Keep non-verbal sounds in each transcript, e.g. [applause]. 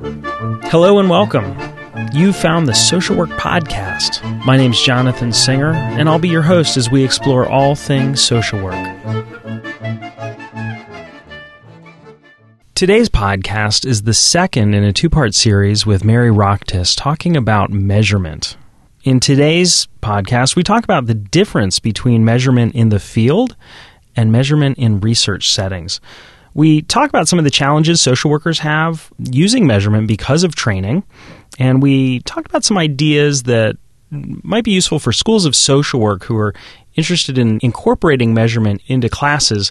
Hello and welcome. You found the Social Work Podcast. My name's Jonathan Singer, and I'll be your host as we explore all things social work. Today's podcast is the second in a two part series with Mary Rauktis talking about measurement. In today's podcast, we talk about the difference between measurement in the field and measurement in research settings. We talk about some of the challenges social workers have using measurement because of training, and we talk about some ideas that might be useful for schools of social work who are interested in incorporating measurement into classes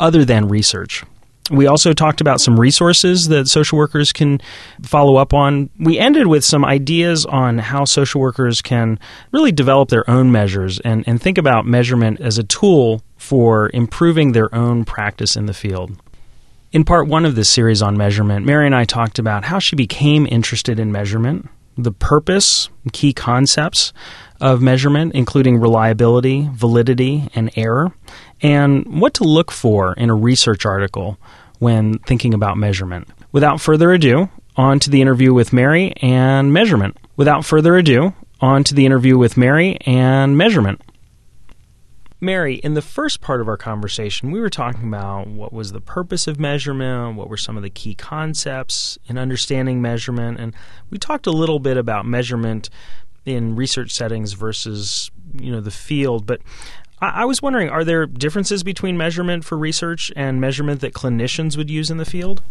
other than research. We also talked about some resources that social workers can follow up on. We ended with some ideas on how social workers can really develop their own measures and, and think about measurement as a tool for improving their own practice in the field. In part one of this series on measurement, Mary and I talked about how she became interested in measurement, the purpose, key concepts of measurement, including reliability, validity, and error, and what to look for in a research article when thinking about measurement. Without further ado, on to the interview with Mary and measurement. Without further ado, on to the interview with Mary and measurement. Mary, in the first part of our conversation, we were talking about what was the purpose of measurement, what were some of the key concepts in understanding measurement, and we talked a little bit about measurement in research settings versus you know the field. But I, I was wondering, are there differences between measurement for research and measurement that clinicians would use in the field?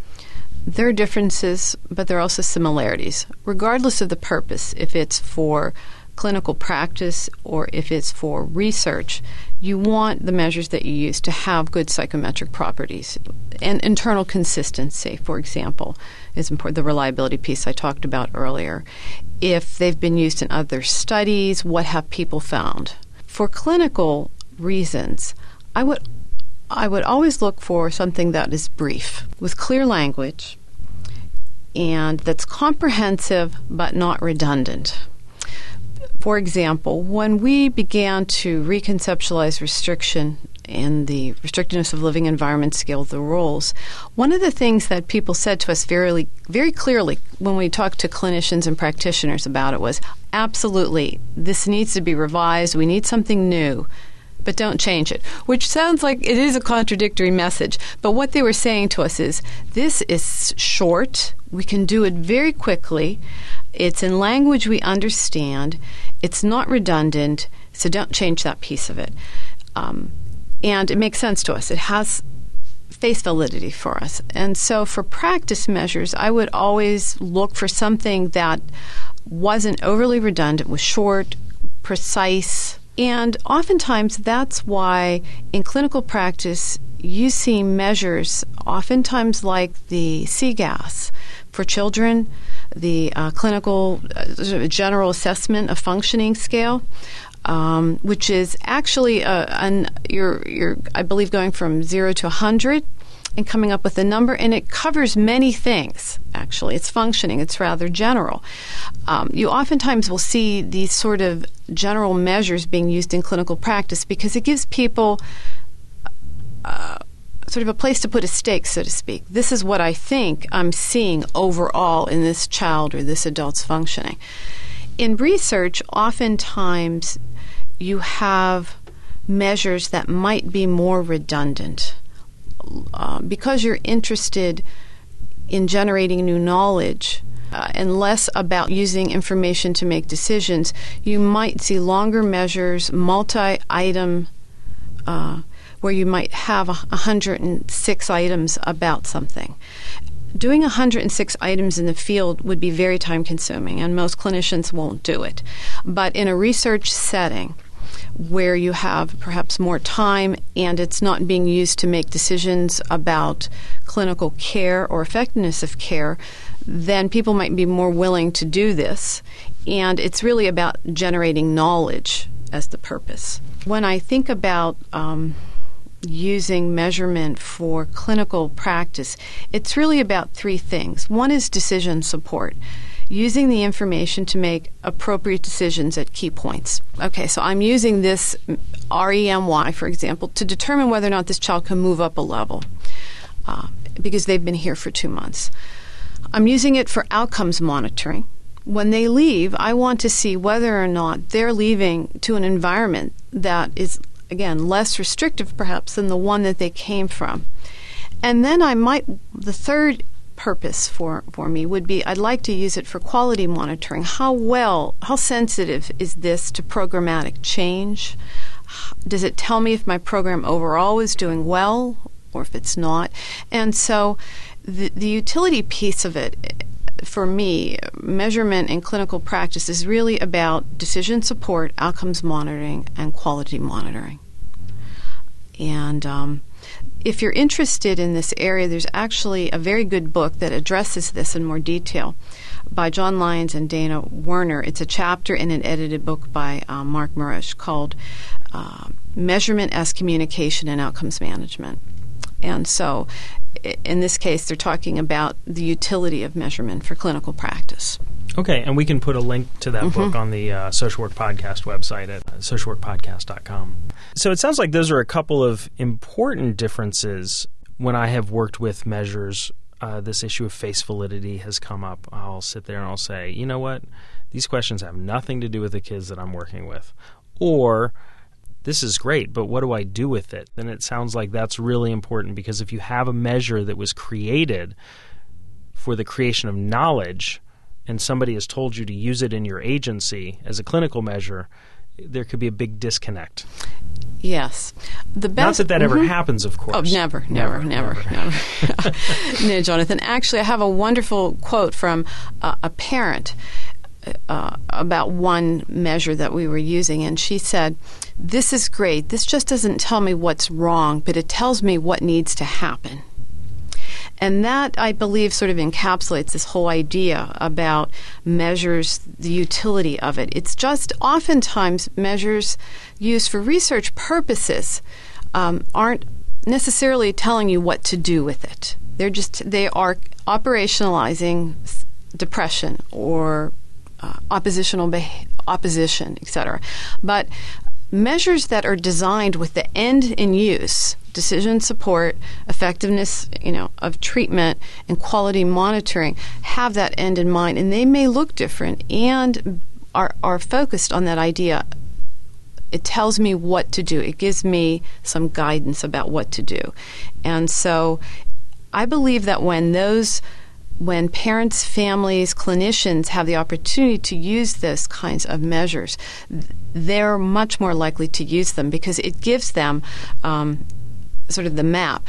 There are differences, but there are also similarities. Regardless of the purpose, if it's for clinical practice or if it's for research, you want the measures that you use to have good psychometric properties. And internal consistency, for example, is important. The reliability piece I talked about earlier. If they've been used in other studies, what have people found? For clinical reasons, I would I would always look for something that is brief, with clear language, and that's comprehensive but not redundant. For example, when we began to reconceptualize restriction and the restrictiveness of living environment scale, the ROLES, one of the things that people said to us very, very clearly when we talked to clinicians and practitioners about it was absolutely, this needs to be revised. We need something new but don't change it, which sounds like it is a contradictory message. But what they were saying to us is this is short, we can do it very quickly, it's in language we understand, it's not redundant, so don't change that piece of it. Um, and it makes sense to us. It has face validity for us. And so for practice measures, I would always look for something that wasn't overly redundant, was short, precise, and oftentimes that's why in clinical practice you see measures, oftentimes like the CGAS for children, the uh, clinical uh, general assessment of functioning scale. Um, which is actually uh, an, you're, you're, I believe, going from zero to 100 and coming up with a number, and it covers many things, actually. It's functioning, it's rather general. Um, you oftentimes will see these sort of general measures being used in clinical practice because it gives people uh, sort of a place to put a stake, so to speak. This is what I think I'm seeing overall in this child or this adult's functioning. In research, oftentimes you have measures that might be more redundant uh, because you're interested in generating new knowledge uh, and less about using information to make decisions, you might see longer measures, multi item, uh, where you might have 106 items about something. Doing 106 items in the field would be very time consuming, and most clinicians won't do it. But in a research setting, where you have perhaps more time and it's not being used to make decisions about clinical care or effectiveness of care, then people might be more willing to do this. And it's really about generating knowledge as the purpose. When I think about um, using measurement for clinical practice, it's really about three things. One is decision support using the information to make appropriate decisions at key points. Okay, so I'm using this REMY, for example, to determine whether or not this child can move up a level uh, because they've been here for two months. I'm using it for outcomes monitoring. When they leave, I want to see whether or not they're leaving to an environment that is, again, less restrictive perhaps than the one that they came from. And then I might, the third purpose for, for me would be I'd like to use it for quality monitoring. How well, how sensitive is this to programmatic change? Does it tell me if my program overall is doing well or if it's not? And so the, the utility piece of it for me, measurement in clinical practice is really about decision support, outcomes monitoring, and quality monitoring. And um, if you're interested in this area, there's actually a very good book that addresses this in more detail by John Lyons and Dana Weiner. It's a chapter in an edited book by uh, Mark Maruish called uh, Measurement as Communication and Outcomes Management. And so, in this case, they're talking about the utility of measurement for clinical practice. Okay, and we can put a link to that mm-hmm. book on the uh, Social Work Podcast website at socialworkpodcast.com. So it sounds like those are a couple of important differences when I have worked with measures. Uh, this issue of face validity has come up. I'll sit there and I'll say, you know what? These questions have nothing to do with the kids that I'm working with. Or, this is great, but what do I do with it? Then it sounds like that's really important because if you have a measure that was created for the creation of knowledge, and somebody has told you to use it in your agency as a clinical measure, there could be a big disconnect. Yes, the best. Not that that mm-hmm. ever happens, of course. Oh, never, never, never, never. never. [laughs] [laughs] no, Jonathan. Actually, I have a wonderful quote from uh, a parent uh, about one measure that we were using, and she said, "This is great. This just doesn't tell me what's wrong, but it tells me what needs to happen." And that, I believe, sort of encapsulates this whole idea about measures, the utility of it. It's just oftentimes measures used for research purposes um, aren't necessarily telling you what to do with it. They're just, they are operationalizing depression or uh, oppositional beh- opposition, etc. But measures that are designed with the end in use decision support effectiveness you know of treatment and quality monitoring have that end in mind. And they may look different. And are, are focused on that idea. It tells me what to do. It gives me some guidance about what to do. And so i believe that when those when parents, families, clinicians have the opportunity to use those kinds of measures, they're much more likely to use them because it gives them um, sort of the map.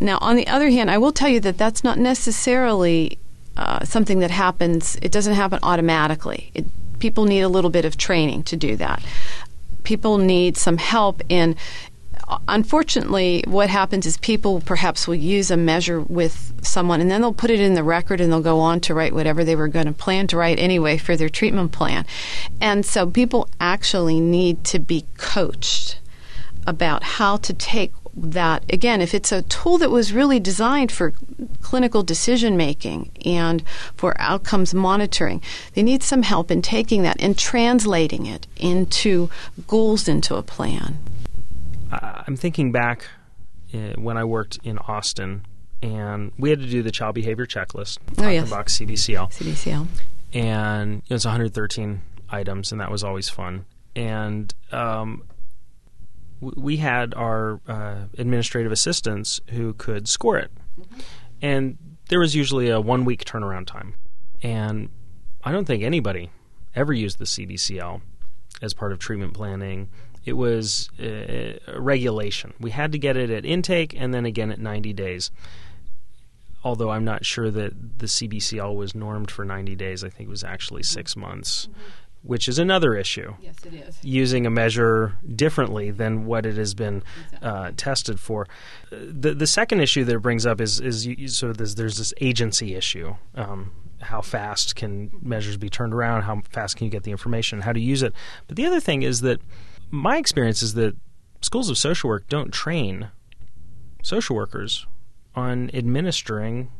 Now, on the other hand, I will tell you that that's not necessarily uh, something that happens, it doesn't happen automatically. It, people need a little bit of training to do that. People need some help in unfortunately, what happens is people perhaps will use a measure with someone and then they'll put it in the record and they'll go on to write whatever they were going to plan to write anyway for their treatment plan. And so people actually need to be coached about how to take that again if it's a tool that was really designed for clinical decision making and for outcomes monitoring they need some help in taking that and translating it into goals into a plan I'm thinking back uh, when I worked in Austin, and we had to do the child behavior checklist. Oh yes, box CBCL. CBCL. And it was 113 items, and that was always fun. And um, we had our uh, administrative assistants who could score it, mm-hmm. and there was usually a one week turnaround time. And I don't think anybody ever used the CBCL as part of treatment planning it was a regulation. We had to get it at intake and then again at 90 days. Although I'm not sure that the CBCL was normed for 90 days, I think it was actually six months, mm-hmm. which is another issue. Yes, it is. Using a measure differently than what it has been exactly. uh, tested for. The the second issue that it brings up is is you, so there's, there's this agency issue. Um, how fast can measures be turned around? How fast can you get the information? How to use it? But the other thing is that my experience is that schools of social work don't train social workers on administering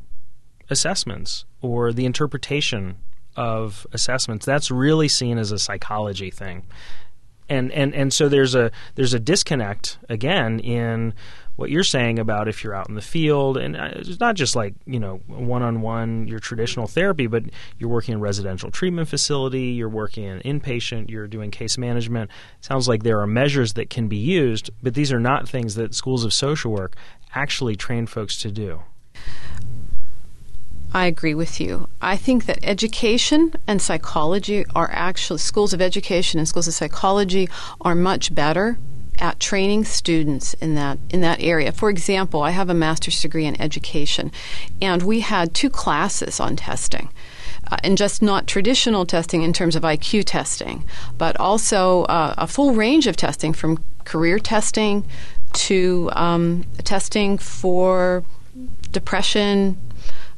assessments or the interpretation of assessments. That's really seen as a psychology thing. And and and so there's a there's a disconnect again in what you're saying about if you're out in the field and uh, it's not just like you know one-on-one your traditional therapy but you're working in residential treatment facility you're working in inpatient you're doing case management. It sounds like there are measures that can be used but these are not things that schools of social work actually train folks to do I agree with you. I think that education and psychology are actually, schools of education and schools of psychology are much better at training students in that in that area. For example, I have a master's degree in education, and we had two classes on testing. Uh, and just not traditional testing in terms of IQ testing, but also uh, a full range of testing from career testing to um, testing for depression,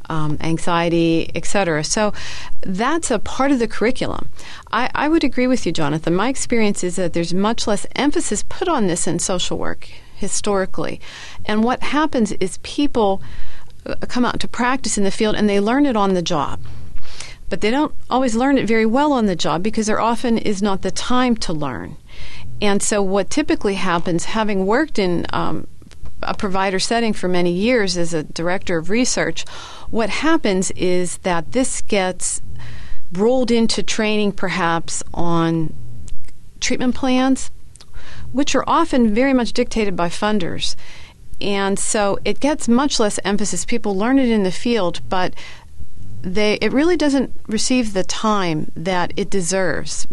um, anxiety, etc. So that's a part of the curriculum. I, I would agree with you, Jonathan. My experience is that there's much less emphasis put on this in social work historically. And what happens is people uh, come out to practice in the field and they learn it on the job. But they don't always learn it very well on the job because there often is not the time to learn. And so, what typically happens, having worked in um, a provider setting for many years as a director of research, what happens is that this gets rolled into training perhaps on treatment plans, which are often very much dictated by funders. And so it gets much less emphasis. People learn it in the field, but they it really doesn't receive the time that it deserves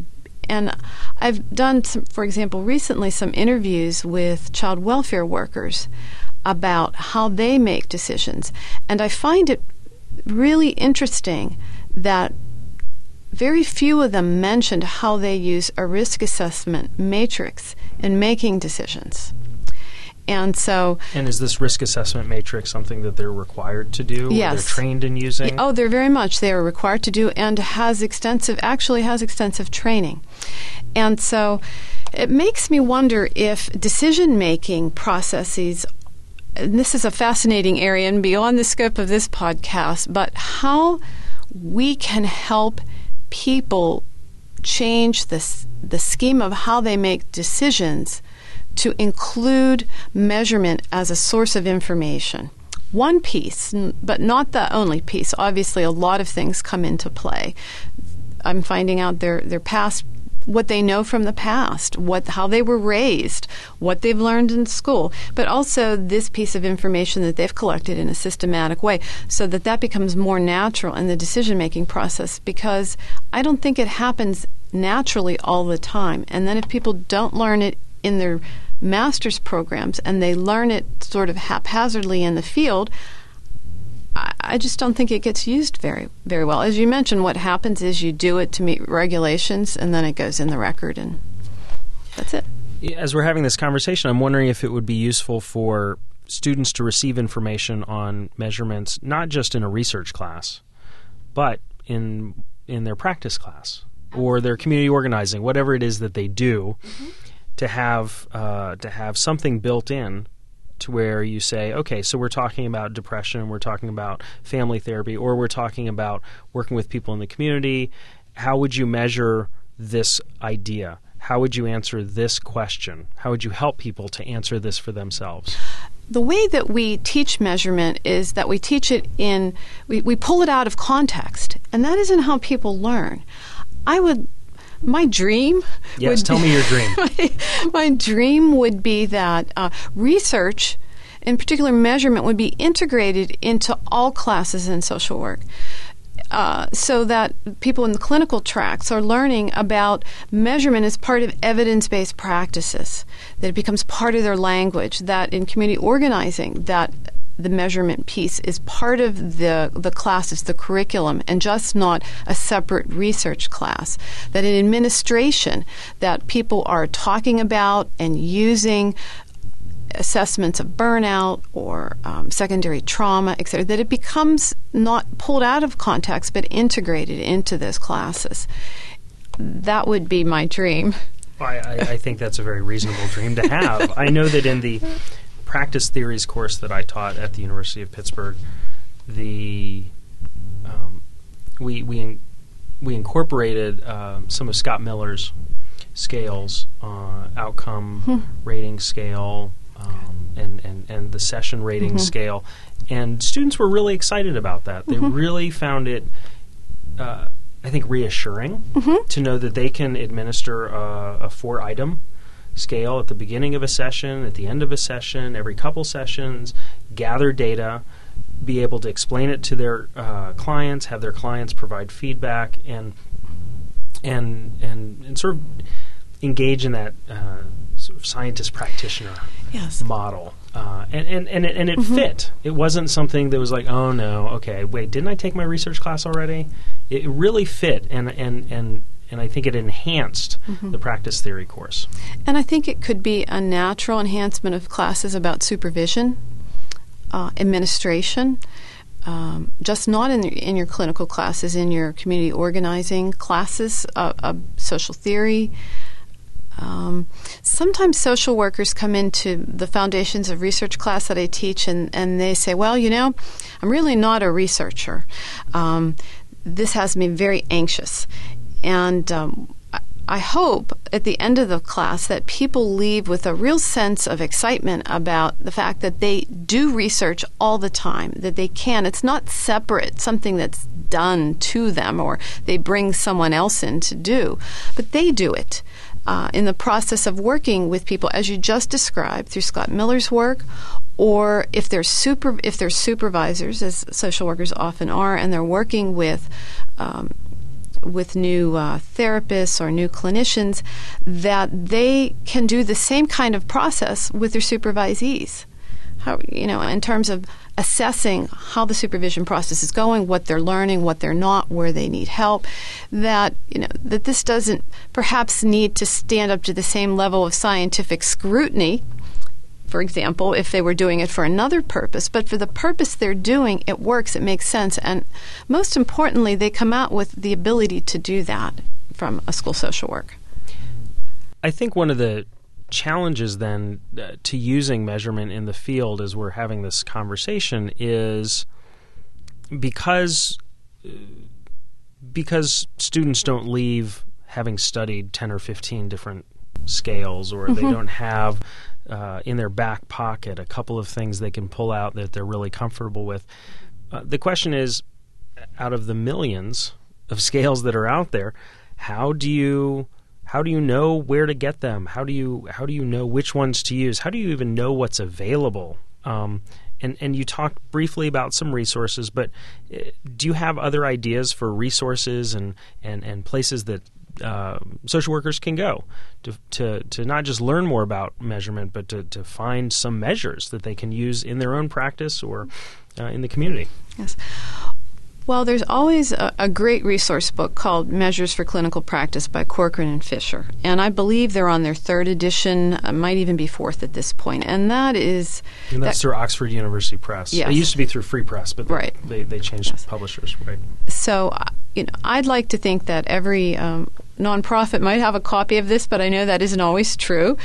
and I've done, some, for example, recently some interviews with child welfare workers about how they make decisions. And I find it really interesting that very few of them mentioned how they use a risk assessment matrix in making decisions. And so. And is this risk assessment matrix something that they're required to do? Yes. they're trained in using? Oh, they're very much. They are required to do and has extensive, actually has extensive training. And so it makes me wonder if decision making processes and this is a fascinating area and beyond the scope of this podcast, but how we can help people change this, the scheme of how they make decisions to include measurement as a source of information. One piece, but not the only piece. Obviously, a lot of things come into play. I'm finding out their their past what they know from the past, what how they were raised, what they've learned in school, but also this piece of information that they've collected in a systematic way so that that becomes more natural in the decision-making process because I don't think it happens naturally all the time. And then if people don't learn it in their master's programs and they learn it sort of haphazardly in the field, I, I just don't think it gets used very very well. As you mentioned, what happens is you do it to meet regulations and then it goes in the record and that's it. As we're having this conversation, I'm wondering if it would be useful for students to receive information on measurements not just in a research class, but in in their practice class or their community organizing, whatever it is that they do. Mm-hmm to have uh, to have something built in to where you say, okay, so we're talking about depression, we're talking about family therapy, or we're talking about working with people in the community. How would you measure this idea? How would you answer this question? How would you help people to answer this for themselves? The way that we teach measurement is that we teach it in, we, we pull it out of context, and that isn't how people learn. I would my dream. Yes, tell be, me your dream. [laughs] my, my, dream would be that uh, research, in particular measurement, would be integrated into all classes in social work. Uh, so that people in the clinical tracks are learning about measurement as part of evidence based practices, that it becomes part of their language, that in community organizing, that the measurement piece is part of the the classes, the curriculum, and just not a separate research class. That in administration, that people are talking about and using assessments of burnout or um, secondary trauma, etc., that it becomes not pulled out of context but integrated into those classes. That would be my dream. I, I, I think that's a very reasonable dream to have. I know that in the practice theories course that I taught at the University of Pittsburgh, the um, we we in, we incorporated um, some of Scott Miller's scales, uh, outcome Hmm. rating scale, um, and, and, and the session rating Mhm. scale. And students were really excited about that. They Mhm. really found it, uh, I think, reassuring Mhm. to know that they can administer a, a four item scale at the beginning of a session, at the end of a session, every couple sessions, gather data, be able to explain it to their uh, clients, have their clients provide feedback, and and and, and sort of engage in that uh, sort of scientist practitioner Yes. model. Uh, and and and it, and it Mhm. fit. It wasn't something that was like, oh no, okay, wait, didn't I take my research class already? It really fit, and and and and I think it enhanced Mhm. the practice theory course. And I think it could be a natural enhancement of classes about supervision, uh, administration, um, just not in, in your clinical classes, in your community organizing classes, uh, uh, social theory. Um, sometimes social workers come into the foundations of research class that I teach and, and they say, Well, you know, I'm really not a researcher. Um, this has me very anxious. And um, I- hope at the end of the class that people leave with a real sense of excitement about the fact that they do research all the time, that they can. It's not separate, something that's done to them or they bring someone else in to do, but they do it. Uh, in the process of working with people, as you just described through Scott Miller's work, or if they're super, if they're supervisors, as social workers often are, and they're working with um, with new uh, therapists or new clinicians, that they can do the same kind of process with their supervisees. How you know, in terms of assessing how the supervision process is going, what they're learning, what they're not, where they need help. That you know that this doesn't perhaps need to stand up to the same level of scientific scrutiny for example, if they were doing it for another purpose, but for the purpose they're doing, it works, it makes sense, and most importantly, they come out with the ability to do that from a school social work. I think one of the challenges then uh, to using measurement in the field as we're having this conversation is because uh, because students don't leave having studied 10 or 15 different scales or they don't have uh, in their back pocket a couple of things they can pull out that they're really comfortable with. Uh, the question is out of the millions of [laughs] scales that are out there how do you how do you know where to get them? How do you how do you know which ones to use? How do you even know what's available? Um, and and you talked briefly about some resources but uh, do you have other ideas for resources and and and places that uh, social workers can go to, to to not just learn more about measurement, but to, to find some measures that they can use in their own practice or uh, in the community. Yes. Well, there's always a, a, great resource book called Measures for Clinical Practice by Corcoran and Fischer. And I believe they're on their third edition, uh, might even be fourth at this point. And that is. And that's that, through Oxford University Press. Yes. It used to be through Free Press, but they, right. they, they changed yes. publishers, right? So, you know, I'd like to think that every um, nonprofit might have a copy of this, but I know that isn't always true.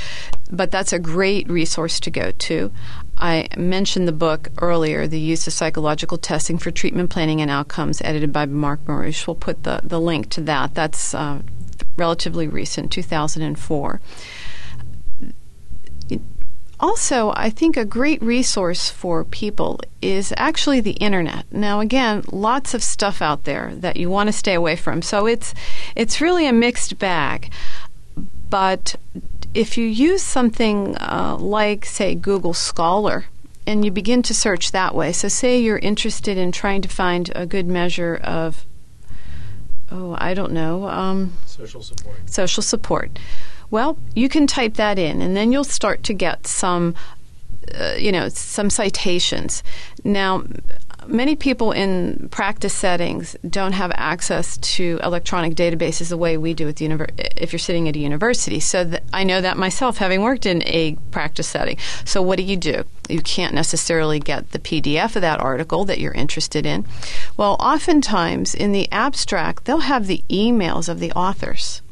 But that's a great resource to go to. I mentioned the book earlier, The Use of Psychological Testing for Treatment Planning and Outcomes, edited by Mark Maruish. We'll put the, the link to that. That's uh, relatively recent, 2004. Also, I think a great resource for people is actually the internet. Now, again, lots of stuff out there that you want to stay away from. So it's it's really a mixed bag. But if you use something uh, like, say, Google Scholar, and you begin to search that way, so say you're interested in trying to find a good measure of, oh, I don't know, um, social support. Social support. Well, you can type that in, and then you'll start to get some, uh, you know, some citations. Now, many people in practice settings don't have access to electronic databases the way we do at the univer- if you're sitting at a university. So th- I know that myself, having worked in a practice setting. So what do you do? You can't necessarily get the PDF of that article that you're interested in. Well, oftentimes in the abstract, they'll have the emails of the authors.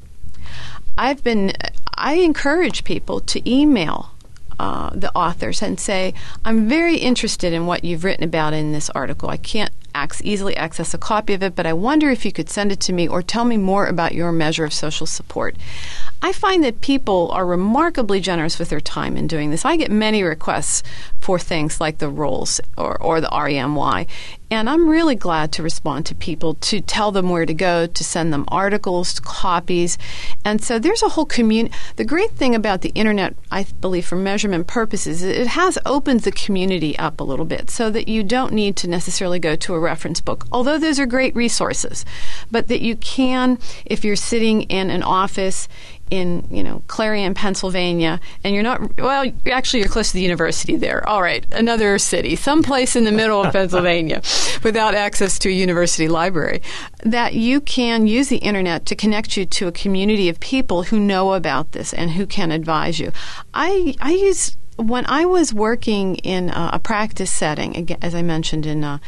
I've been, I encourage people to email uh, the authors and say, I'm very interested in what you've written about in this article. I can't easily access a copy of it, but I wonder if you could send it to me or tell me more about your measure of social support. I find that people are remarkably generous with their time in doing this. I get many requests for things like the ROLES or, or the REMY, and I'm really glad to respond to people to tell them where to go, to send them articles, copies. And so there's a whole community. The great thing about the internet, I believe, for measurement purposes, it has opened the community up a little bit so that you don't need to necessarily go to a reference book, although those are great resources. But that you can, if you're sitting in an office in you know Clarion, Pennsylvania, and you're not well. Actually, you're close to the university there. All right, another city, someplace in the middle of Pennsylvania, [laughs] without access to a university library. That you can use the internet to connect you to a community of people who know about this and who can advise you. I I use when I was working in a, a practice setting, as I mentioned in. Uh,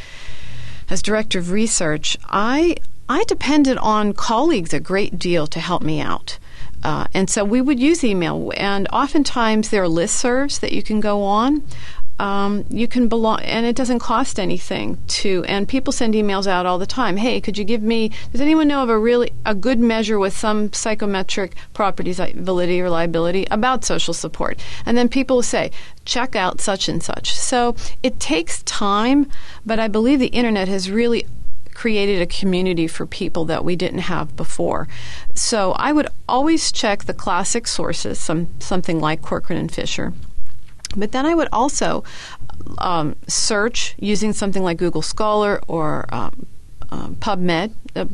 as director of research, I I depended on colleagues a great deal to help me out. Uh, and so we would use email, and oftentimes there are listservs that you can go on. Um, you can belong, and it doesn't cost anything to. And people send emails out all the time. Hey, could you give me? Does anyone know of a really a good measure with some psychometric properties, like validity, reliability, about social support? And then people say, check out such and such. So it takes time, but I believe the internet has really created a community for people that we didn't have before. So I would always check the classic sources, some something like Corcoran and Fischer. But then I would also um, search using something like Google Scholar or um, um, PubMed, uh,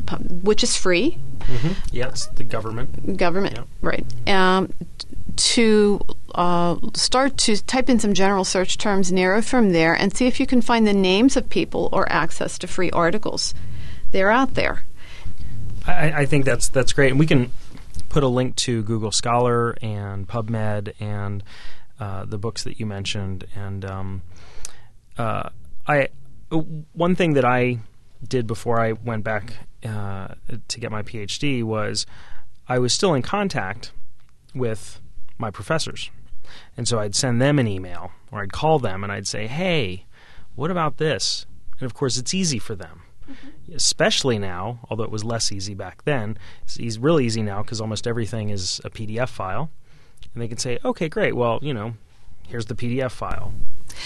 which is free. Mm-hmm. Yeah, it's the government. Government, yeah. right. Um, to uh, start to type in some general search terms, narrow from there, and see if you can find the names of people or access to free articles. They're out there. I, I think that's that's great, and we can put a link to Google Scholar and PubMed and uh, the books that you mentioned. And um, uh, I one thing that I did before I went back uh, to get my PhD was I was still in contact with my professors. And so I'd send them an email or I'd call them and I'd say, hey, what about this? And of course, it's easy for them. Mm-hmm. Especially now, although it was less easy back then, it's really easy now because almost everything is a PDF file. And they can say, okay, great. Well, you know, here's the PDF file.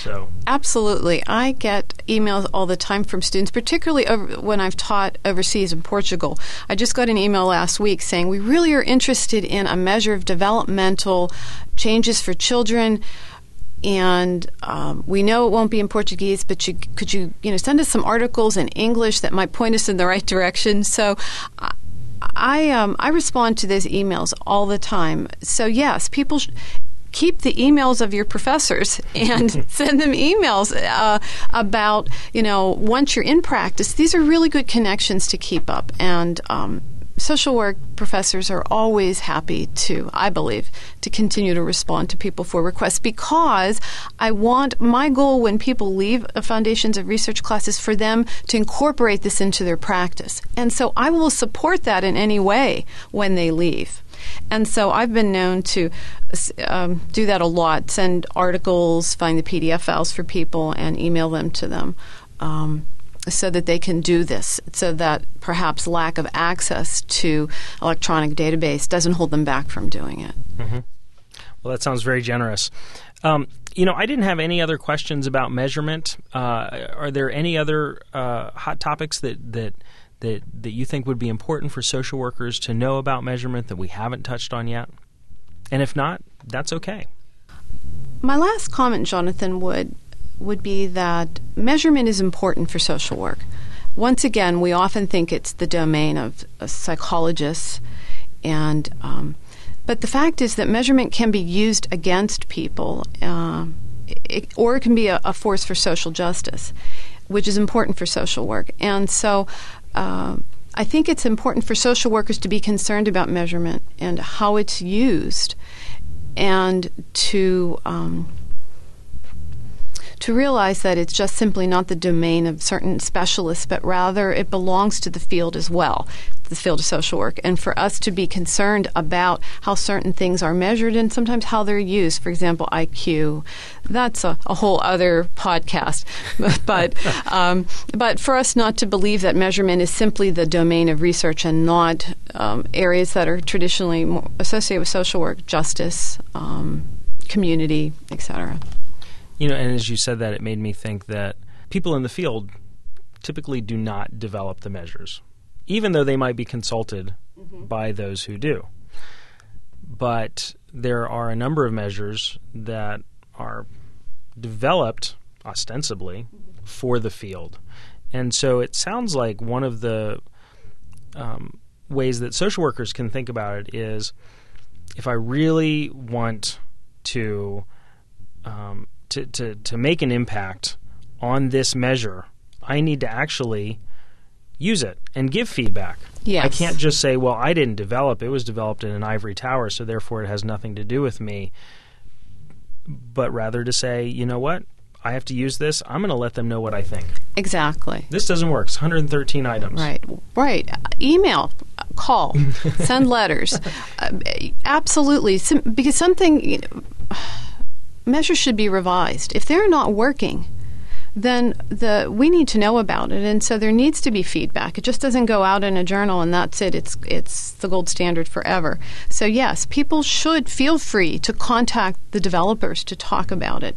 So absolutely, I get emails all the time from students, particularly over, when I've taught overseas in Portugal. I just got an email last week saying we really are interested in a measure of developmental changes for children. And um, we know it won't be in Portuguese, but you, could you, you know, send us some articles in English that might point us in the right direction? So, I um, I respond to those emails all the time. So yes, people. Sh- keep the emails of your professors [laughs] and [laughs] send them emails uh, about, you know, once you're in practice. These are really good connections to keep up. And um, social work professors are always happy to, I believe, to continue to respond to people for requests because I want my goal when people leave Foundations of Research class is for them to incorporate this into their practice. And so I will support that in any way when they leave. And so I've been known to um, do that a lot send articles, find the PDF files for people, and email them to them. Um, so that they can do this, so that perhaps lack of access to electronic database doesn't hold them back from doing it. Mm-hmm. Well, that sounds very generous. Um, you know, I didn't have any other questions about measurement. Uh, are there any other uh, hot topics that that that, that you think would be important for social workers to know about measurement that we haven't touched on yet? And if not, that's okay. My last comment, Jonathan, would would be that measurement is important for social work. Once again, we often think it's the domain of psychologists, and um, but the fact is that measurement can be used against people, uh, it, or it can be a, a force for social justice, which is important for social work. And so, uh, I think it's important for social workers to be concerned about measurement and how it's used, and to um, to realize that it's just simply not the domain of certain specialists, but rather it belongs to the field as well, the field of social work. And for us to be concerned about how certain things are measured and sometimes how they're used, for example, IQ, that's a, a whole other podcast. [laughs] but, um, but for us not to believe that measurement is simply the domain of research and not um, areas that are traditionally associated with social work, justice, um, community, etc. You know, and as you said that, it made me think that people in the field typically do not develop the measures, even though they might be consulted mm-hmm. by those who do. But there are a number of measures that are developed ostensibly mm-hmm. for the field. And so it sounds like one of the um, ways that social workers can think about it is if I really want to um, to, to to make an impact on this measure, I need to actually use it and give feedback. Yes. I can't just say, "Well, I didn't develop; it was developed in an ivory tower, so therefore it has nothing to do with me." But rather to say, "You know what? I have to use this. I'm going to let them know what I think. Exactly. This doesn't work. It's 113 items. Right. Right. Email, call, send letters. [laughs] Uh, absolutely. Some, because something you know, measures should be revised. If they're not working, then the we need to know about it. And so there needs to be feedback. It just doesn't go out in a journal and that's it. It's it's the gold standard forever. So yes people should feel free to contact the developers to talk about it.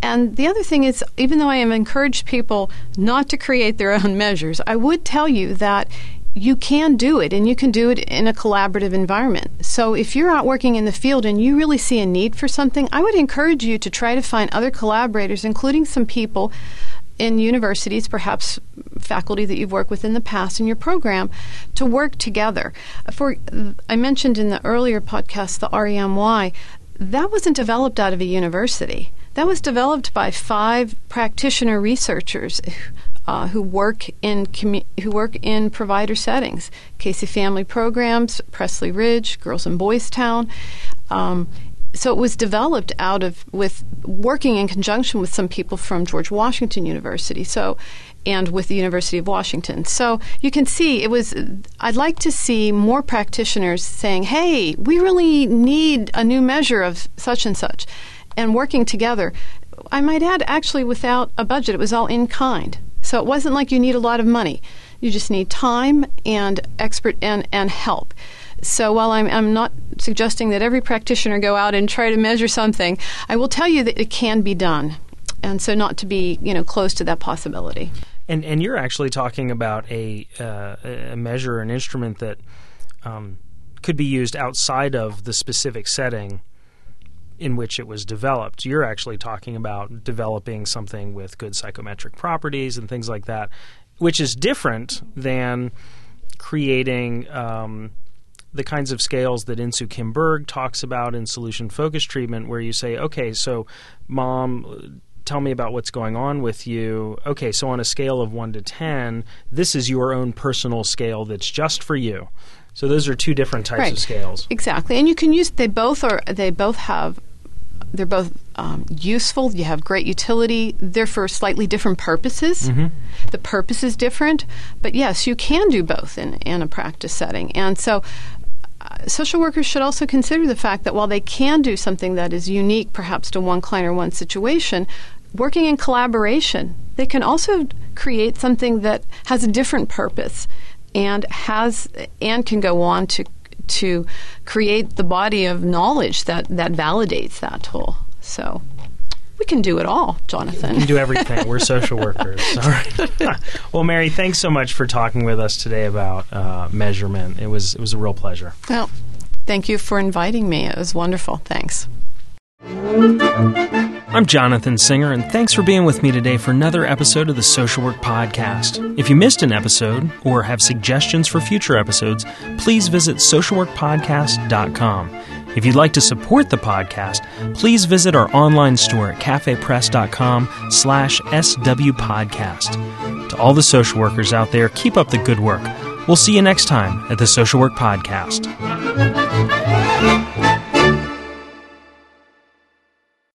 And the other thing is even though I have encouraged people not to create their own [laughs] measures I would tell you that you can do it and you can do it in a collaborative environment. So if you're out working in the field and you really see a need for something, I would encourage you to try to find other collaborators, including some people in universities, perhaps faculty that you've worked with in the past in your program, to work together. For I mentioned in the earlier podcast the REMY, that wasn't developed out of a university. That was developed by five practitioner researchers uh, who work in commu- who work in provider settings, Casey Family Programs, Pressley Ridge, Girls and Boys Town. Um, so it was developed out of with working in conjunction with some people from George Washington University. So and with the University of Washington. So you can see it was I'd like to see more practitioners saying, "Hey, we really need a new measure of such and such." And working together. I might add actually without a budget. It was all in kind. So it wasn't like you need a lot of money. You just need time and expert and, and help. So while I'm, I'm not suggesting that every practitioner go out and try to measure something, I will tell you that it can be done. And so not to be, you know, close to that possibility. And and you're actually talking about a uh, a measure, an instrument that um, could be used outside of the specific setting in which it was developed. You're actually talking about developing something with good psychometric properties and things like that, which is different than creating um, the kinds of scales that Insoo Kim Berg talks about in solution focused treatment, where you say, okay, so mom, tell me about what's going on with you. Okay, so on a scale of 1 to 10, this is your own personal scale that's just for you. So those are two different types right. of scales. Exactly. And you can use they both are they both have they're both um, useful. You have great utility. They're for slightly different purposes. Mm-hmm. The purpose is different, but yes, you can do both in, in a practice setting. And so, uh, social workers should also consider the fact that while they can do something that is unique, perhaps to one client or one situation, working in collaboration, they can also create something that has a different purpose and has and can go on to to create the body of knowledge that, that validates that tool. So we can do it all, Jonathan. We can do everything. We're social [laughs] workers. All right. [laughs] well, Mary, thanks so much for talking with us today about uh, measurement. It was it was a real pleasure. Well, thank you for inviting me. It was wonderful. Thanks. I'm Jonathan Singer, and thanks for being with me today for another episode of the Social Work Podcast. If you missed an episode or have suggestions for future episodes, please visit socialworkpodcast.com. If you'd like to support the podcast, please visit our online store at cafepress.com slash swpodcast. To all the social workers out there, keep up the good work. We'll see you next time at the Social Work Podcast.